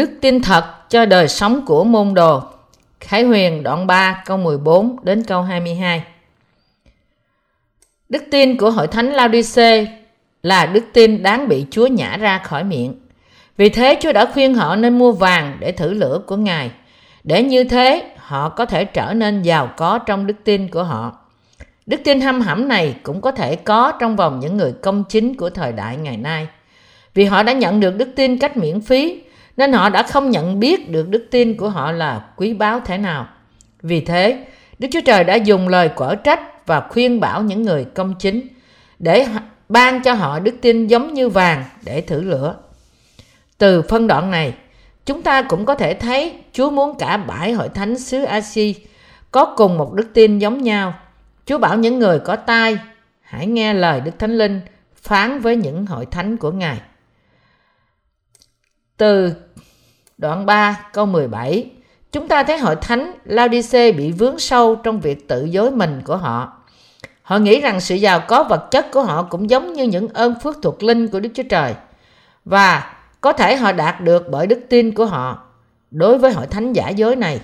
Đức tin thật cho đời sống của môn đồ. Khải Huyền đoạn 3 câu 14 đến câu 22. Đức tin của hội thánh Laodice là đức tin đáng bị Chúa nhả ra khỏi miệng. Vì thế Chúa đã khuyên họ nên mua vàng để thử lửa của Ngài, để như thế họ có thể trở nên giàu có trong đức tin của họ. Đức tin hâm hẩm này cũng có thể có trong vòng những người công chính của thời đại ngày nay. Vì họ đã nhận được đức tin cách miễn phí, nên họ đã không nhận biết được đức tin của họ là quý báu thế nào. Vì thế, Đức Chúa Trời đã dùng lời quở trách và khuyên bảo những người công chính để ban cho họ đức tin giống như vàng để thử lửa. Từ phân đoạn này, chúng ta cũng có thể thấy Chúa muốn cả bãi hội thánh xứ Asi có cùng một đức tin giống nhau. Chúa bảo những người có tai hãy nghe lời Đức Thánh Linh phán với những hội thánh của Ngài. Từ đoạn 3 câu 17 Chúng ta thấy hội thánh Laodice bị vướng sâu trong việc tự dối mình của họ. Họ nghĩ rằng sự giàu có vật chất của họ cũng giống như những ơn phước thuộc linh của Đức Chúa Trời. Và có thể họ đạt được bởi đức tin của họ. Đối với hội thánh giả dối này,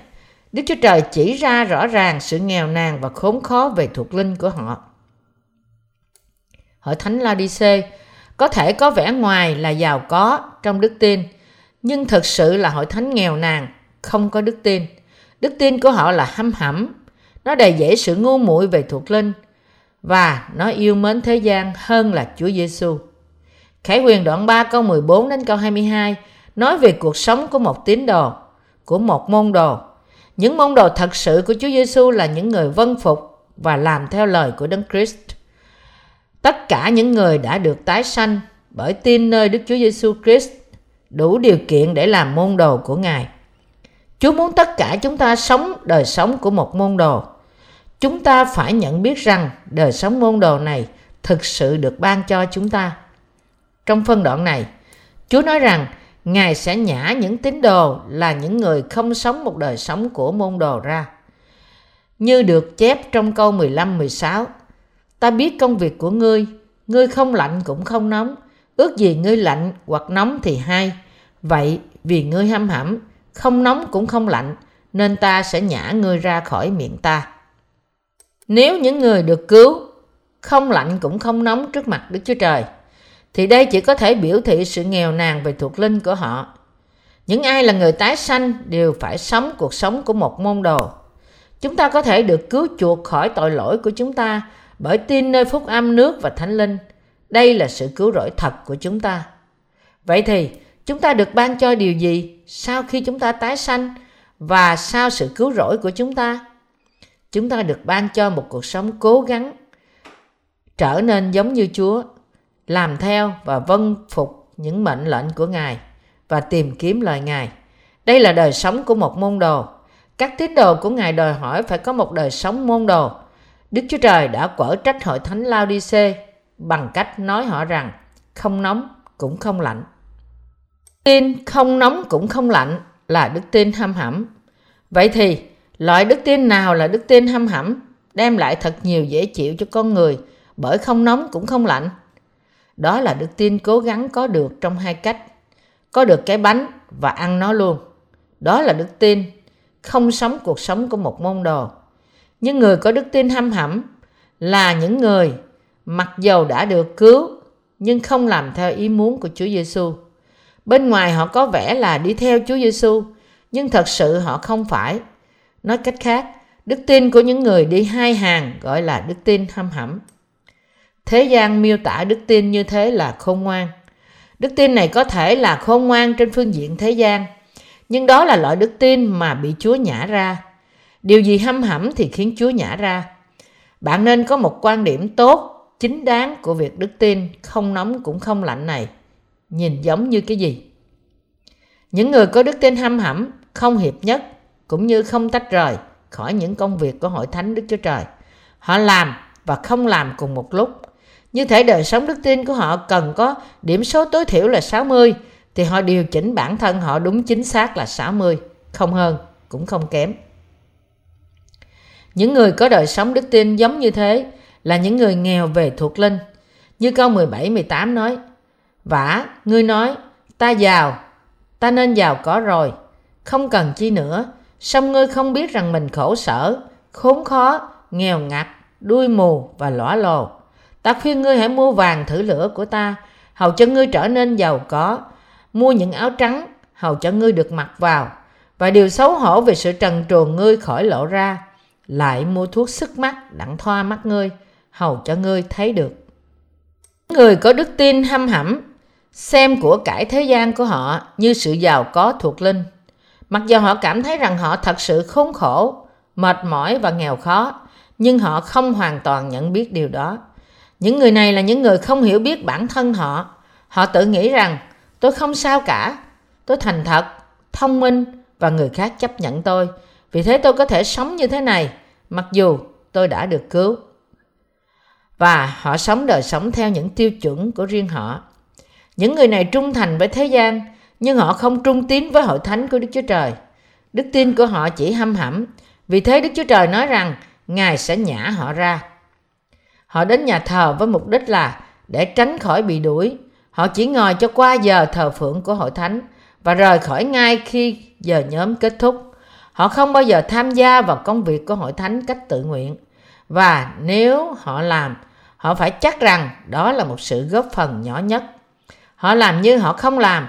Đức Chúa Trời chỉ ra rõ ràng sự nghèo nàn và khốn khó về thuộc linh của họ. Hội thánh Laodice có thể có vẻ ngoài là giàu có trong đức tin, nhưng thực sự là hội thánh nghèo nàn, không có đức tin. Đức tin của họ là hăm hẩm, nó đầy dễ sự ngu muội về thuộc linh và nó yêu mến thế gian hơn là Chúa Giêsu. Khải quyền đoạn 3 câu 14 đến câu 22 nói về cuộc sống của một tín đồ, của một môn đồ. Những môn đồ thật sự của Chúa Giêsu là những người vân phục và làm theo lời của Đấng Christ. Tất cả những người đã được tái sanh bởi tin nơi Đức Chúa Giêsu Christ đủ điều kiện để làm môn đồ của Ngài. Chúa muốn tất cả chúng ta sống đời sống của một môn đồ. Chúng ta phải nhận biết rằng đời sống môn đồ này thực sự được ban cho chúng ta. Trong phân đoạn này, Chúa nói rằng Ngài sẽ nhả những tín đồ là những người không sống một đời sống của môn đồ ra. Như được chép trong câu 15-16, Ta biết công việc của ngươi, ngươi không lạnh cũng không nóng, ước gì ngươi lạnh hoặc nóng thì hay. Vậy vì ngươi hâm hẩm, không nóng cũng không lạnh, nên ta sẽ nhả ngươi ra khỏi miệng ta. Nếu những người được cứu, không lạnh cũng không nóng trước mặt Đức Chúa Trời, thì đây chỉ có thể biểu thị sự nghèo nàn về thuộc linh của họ. Những ai là người tái sanh đều phải sống cuộc sống của một môn đồ. Chúng ta có thể được cứu chuộc khỏi tội lỗi của chúng ta bởi tin nơi phúc âm nước và thánh linh. Đây là sự cứu rỗi thật của chúng ta. Vậy thì, chúng ta được ban cho điều gì sau khi chúng ta tái sanh và sau sự cứu rỗi của chúng ta? Chúng ta được ban cho một cuộc sống cố gắng, trở nên giống như Chúa, làm theo và vâng phục những mệnh lệnh của Ngài và tìm kiếm lời Ngài. Đây là đời sống của một môn đồ. Các tín đồ của Ngài đòi hỏi phải có một đời sống môn đồ. Đức Chúa Trời đã quở trách hội thánh Laodice bằng cách nói họ rằng, không nóng cũng không lạnh. Tin không nóng cũng không lạnh là đức tin ham hẩm. Vậy thì, loại đức tin nào là đức tin ham hẩm đem lại thật nhiều dễ chịu cho con người bởi không nóng cũng không lạnh? Đó là đức tin cố gắng có được trong hai cách. Có được cái bánh và ăn nó luôn. Đó là đức tin không sống cuộc sống của một môn đồ. Nhưng người có đức tin ham hẩm là những người mặc dầu đã được cứu nhưng không làm theo ý muốn của Chúa Giêsu. Bên ngoài họ có vẻ là đi theo Chúa Giêsu, nhưng thật sự họ không phải. Nói cách khác, đức tin của những người đi hai hàng gọi là đức tin hâm hẩm. Thế gian miêu tả đức tin như thế là khôn ngoan. Đức tin này có thể là khôn ngoan trên phương diện thế gian, nhưng đó là loại đức tin mà bị Chúa nhả ra. Điều gì hâm hẩm thì khiến Chúa nhả ra. Bạn nên có một quan điểm tốt, chính đáng của việc đức tin không nóng cũng không lạnh này. Nhìn giống như cái gì? Những người có đức tin hâm hẩm, không hiệp nhất, cũng như không tách rời khỏi những công việc của hội thánh Đức Chúa Trời. Họ làm và không làm cùng một lúc như thể đời sống đức tin của họ cần có điểm số tối thiểu là 60 thì họ điều chỉnh bản thân họ đúng chính xác là 60, không hơn cũng không kém. Những người có đời sống đức tin giống như thế là những người nghèo về thuộc linh. Như câu 17 18 nói: "Vả, ngươi nói, ta giàu, ta nên giàu có rồi, không cần chi nữa, song ngươi không biết rằng mình khổ sở, khốn khó, nghèo ngặt, đuôi mù và lõa lồ. Ta khuyên ngươi hãy mua vàng thử lửa của ta, hầu cho ngươi trở nên giàu có, mua những áo trắng, hầu cho ngươi được mặc vào, và điều xấu hổ về sự trần truồng ngươi khỏi lộ ra, lại mua thuốc sức mắt đặng thoa mắt ngươi, hầu cho ngươi thấy được. Người có đức tin hâm hẩm, xem của cải thế gian của họ như sự giàu có thuộc linh. Mặc dù họ cảm thấy rằng họ thật sự khốn khổ, mệt mỏi và nghèo khó, nhưng họ không hoàn toàn nhận biết điều đó. Những người này là những người không hiểu biết bản thân họ. Họ tự nghĩ rằng tôi không sao cả, tôi thành thật, thông minh và người khác chấp nhận tôi. Vì thế tôi có thể sống như thế này, mặc dù tôi đã được cứu. Và họ sống đời sống theo những tiêu chuẩn của riêng họ. Những người này trung thành với thế gian, nhưng họ không trung tín với hội thánh của Đức Chúa Trời. Đức tin của họ chỉ hâm hẩm. Vì thế Đức Chúa Trời nói rằng Ngài sẽ nhả họ ra. Họ đến nhà thờ với mục đích là để tránh khỏi bị đuổi. Họ chỉ ngồi cho qua giờ thờ phượng của hội thánh và rời khỏi ngay khi giờ nhóm kết thúc. Họ không bao giờ tham gia vào công việc của hội thánh cách tự nguyện. Và nếu họ làm, họ phải chắc rằng đó là một sự góp phần nhỏ nhất. Họ làm như họ không làm,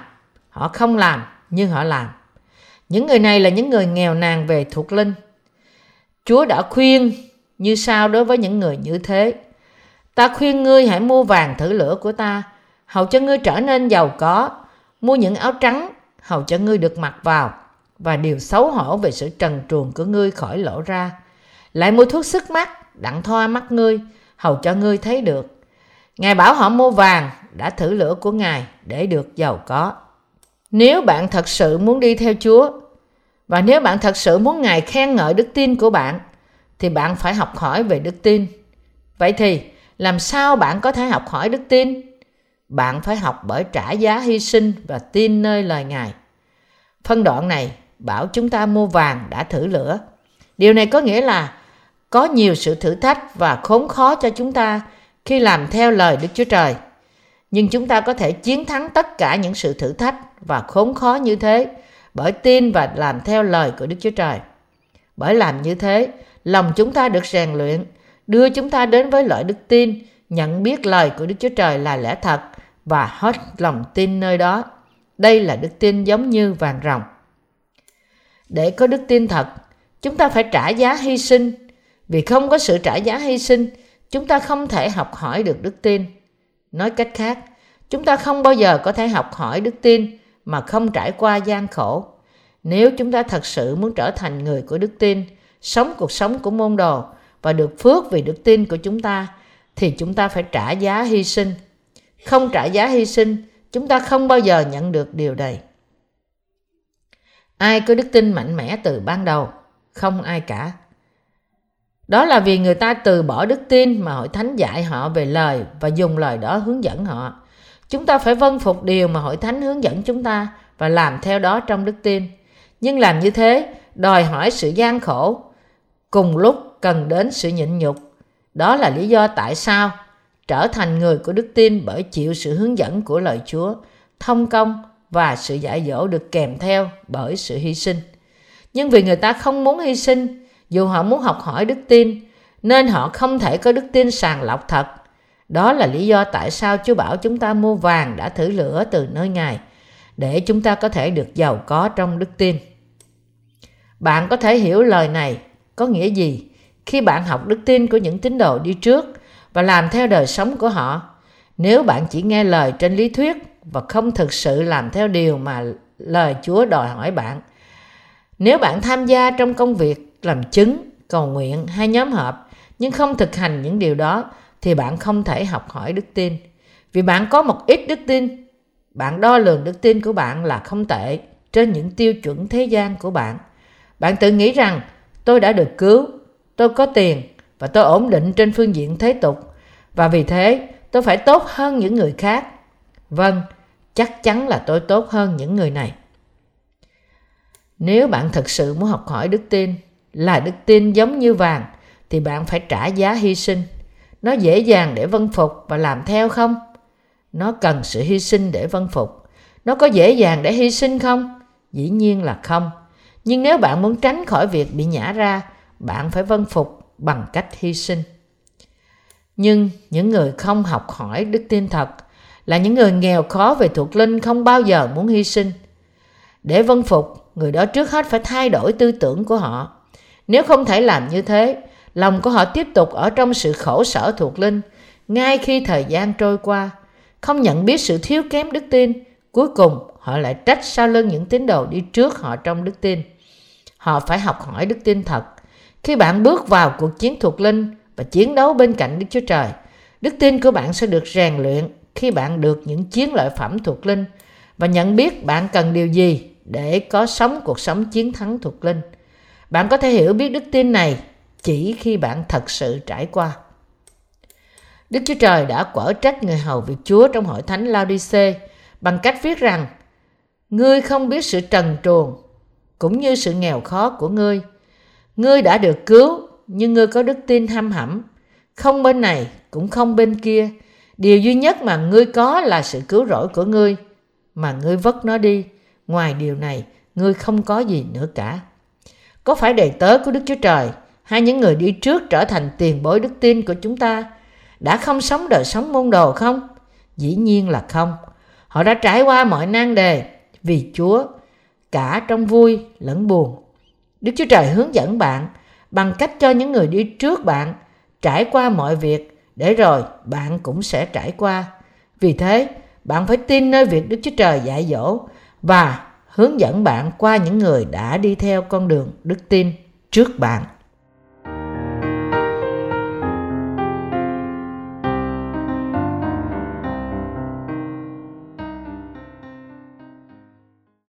họ không làm nhưng họ làm. Những người này là những người nghèo nàn về thuộc linh. Chúa đã khuyên như sao đối với những người như thế. Ta khuyên ngươi hãy mua vàng thử lửa của ta, hầu cho ngươi trở nên giàu có, mua những áo trắng, hầu cho ngươi được mặc vào, và điều xấu hổ về sự trần truồng của ngươi khỏi lộ ra. Lại mua thuốc sức mắt, đặng thoa mắt ngươi, hầu cho ngươi thấy được. Ngài bảo họ mua vàng, đã thử lửa của Ngài để được giàu có. Nếu bạn thật sự muốn đi theo Chúa, và nếu bạn thật sự muốn Ngài khen ngợi đức tin của bạn, thì bạn phải học hỏi về đức tin. Vậy thì, làm sao bạn có thể học hỏi đức tin? Bạn phải học bởi trả giá hy sinh và tin nơi lời Ngài. Phân đoạn này bảo chúng ta mua vàng đã thử lửa. Điều này có nghĩa là có nhiều sự thử thách và khốn khó cho chúng ta khi làm theo lời Đức Chúa Trời. Nhưng chúng ta có thể chiến thắng tất cả những sự thử thách và khốn khó như thế bởi tin và làm theo lời của Đức Chúa Trời. Bởi làm như thế, lòng chúng ta được rèn luyện, đưa chúng ta đến với lợi đức tin, nhận biết lời của Đức Chúa Trời là lẽ thật và hết lòng tin nơi đó. Đây là đức tin giống như vàng ròng. Để có đức tin thật, chúng ta phải trả giá hy sinh. Vì không có sự trả giá hy sinh, chúng ta không thể học hỏi được đức tin. Nói cách khác, chúng ta không bao giờ có thể học hỏi đức tin mà không trải qua gian khổ. Nếu chúng ta thật sự muốn trở thành người của đức tin, sống cuộc sống của môn đồ và được phước vì đức tin của chúng ta, thì chúng ta phải trả giá hy sinh. Không trả giá hy sinh, chúng ta không bao giờ nhận được điều này. Ai có đức tin mạnh mẽ từ ban đầu? Không ai cả. Đó là vì người ta từ bỏ đức tin mà hội thánh dạy họ về lời và dùng lời đó hướng dẫn họ. Chúng ta phải vâng phục điều mà hội thánh hướng dẫn chúng ta và làm theo đó trong đức tin. Nhưng làm như thế đòi hỏi sự gian khổ, cùng lúc cần đến sự nhịn nhục. Đó là lý do tại sao trở thành người của đức tin bởi chịu sự hướng dẫn của lời Chúa, thông công và sự giải dỗ được kèm theo bởi sự hy sinh. Nhưng vì người ta không muốn hy sinh, dù họ muốn học hỏi đức tin, nên họ không thể có đức tin sàng lọc thật. Đó là lý do tại sao Chúa bảo chúng ta mua vàng đã thử lửa từ nơi Ngài, để chúng ta có thể được giàu có trong đức tin. Bạn có thể hiểu lời này có nghĩa gì khi bạn học đức tin của những tín đồ đi trước và làm theo đời sống của họ. Nếu bạn chỉ nghe lời trên lý thuyết và không thực sự làm theo điều mà lời Chúa đòi hỏi bạn. Nếu bạn tham gia trong công việc làm chứng, cầu nguyện hay nhóm họp nhưng không thực hành những điều đó thì bạn không thể học hỏi đức tin. Vì bạn có một ít đức tin, bạn đo lường đức tin của bạn là không tệ trên những tiêu chuẩn thế gian của bạn. Bạn tự nghĩ rằng tôi đã được cứu, tôi có tiền và tôi ổn định trên phương diện thế tục và vì thế tôi phải tốt hơn những người khác. Vâng, chắc chắn là tôi tốt hơn những người này. Nếu bạn thật sự muốn học hỏi đức tin là đức tin giống như vàng thì bạn phải trả giá hy sinh. Nó dễ dàng để vân phục và làm theo không? Nó cần sự hy sinh để vân phục. Nó có dễ dàng để hy sinh không? Dĩ nhiên là không. Nhưng nếu bạn muốn tránh khỏi việc bị nhả ra, bạn phải vân phục bằng cách hy sinh. Nhưng những người không học hỏi đức tin thật là những người nghèo khó về thuộc linh không bao giờ muốn hy sinh. Để vân phục, người đó trước hết phải thay đổi tư tưởng của họ. Nếu không thể làm như thế, lòng của họ tiếp tục ở trong sự khổ sở thuộc linh. Ngay khi thời gian trôi qua không nhận biết sự thiếu kém đức tin cuối cùng họ lại trách sau lưng những tín đồ đi trước họ trong đức tin. Họ phải học hỏi đức tin thật. Khi bạn bước vào cuộc chiến thuộc linh và chiến đấu bên cạnh đức chúa trời đức tin của bạn sẽ được rèn luyện khi bạn được những chiến lợi phẩm thuộc linh và nhận biết bạn cần điều gì để có sống cuộc sống chiến thắng thuộc linh bạn có thể hiểu biết đức tin này chỉ khi bạn thật sự trải qua. Đức Chúa Trời đã quở trách người hầu việc Chúa trong hội thánh Laodice bằng cách viết rằng Ngươi không biết sự trần truồng cũng như sự nghèo khó của ngươi. Ngươi đã được cứu nhưng ngươi có đức tin ham hẩm. Không bên này cũng không bên kia. Điều duy nhất mà ngươi có là sự cứu rỗi của ngươi mà ngươi vất nó đi. Ngoài điều này, ngươi không có gì nữa cả. Có phải đầy tớ của Đức Chúa Trời hay những người đi trước trở thành tiền bối đức tin của chúng ta đã không sống đời sống môn đồ không? Dĩ nhiên là không. Họ đã trải qua mọi nan đề vì Chúa, cả trong vui lẫn buồn. Đức Chúa Trời hướng dẫn bạn bằng cách cho những người đi trước bạn trải qua mọi việc để rồi bạn cũng sẽ trải qua. Vì thế, bạn phải tin nơi việc Đức Chúa Trời dạy dỗ và hướng dẫn bạn qua những người đã đi theo con đường đức tin trước bạn.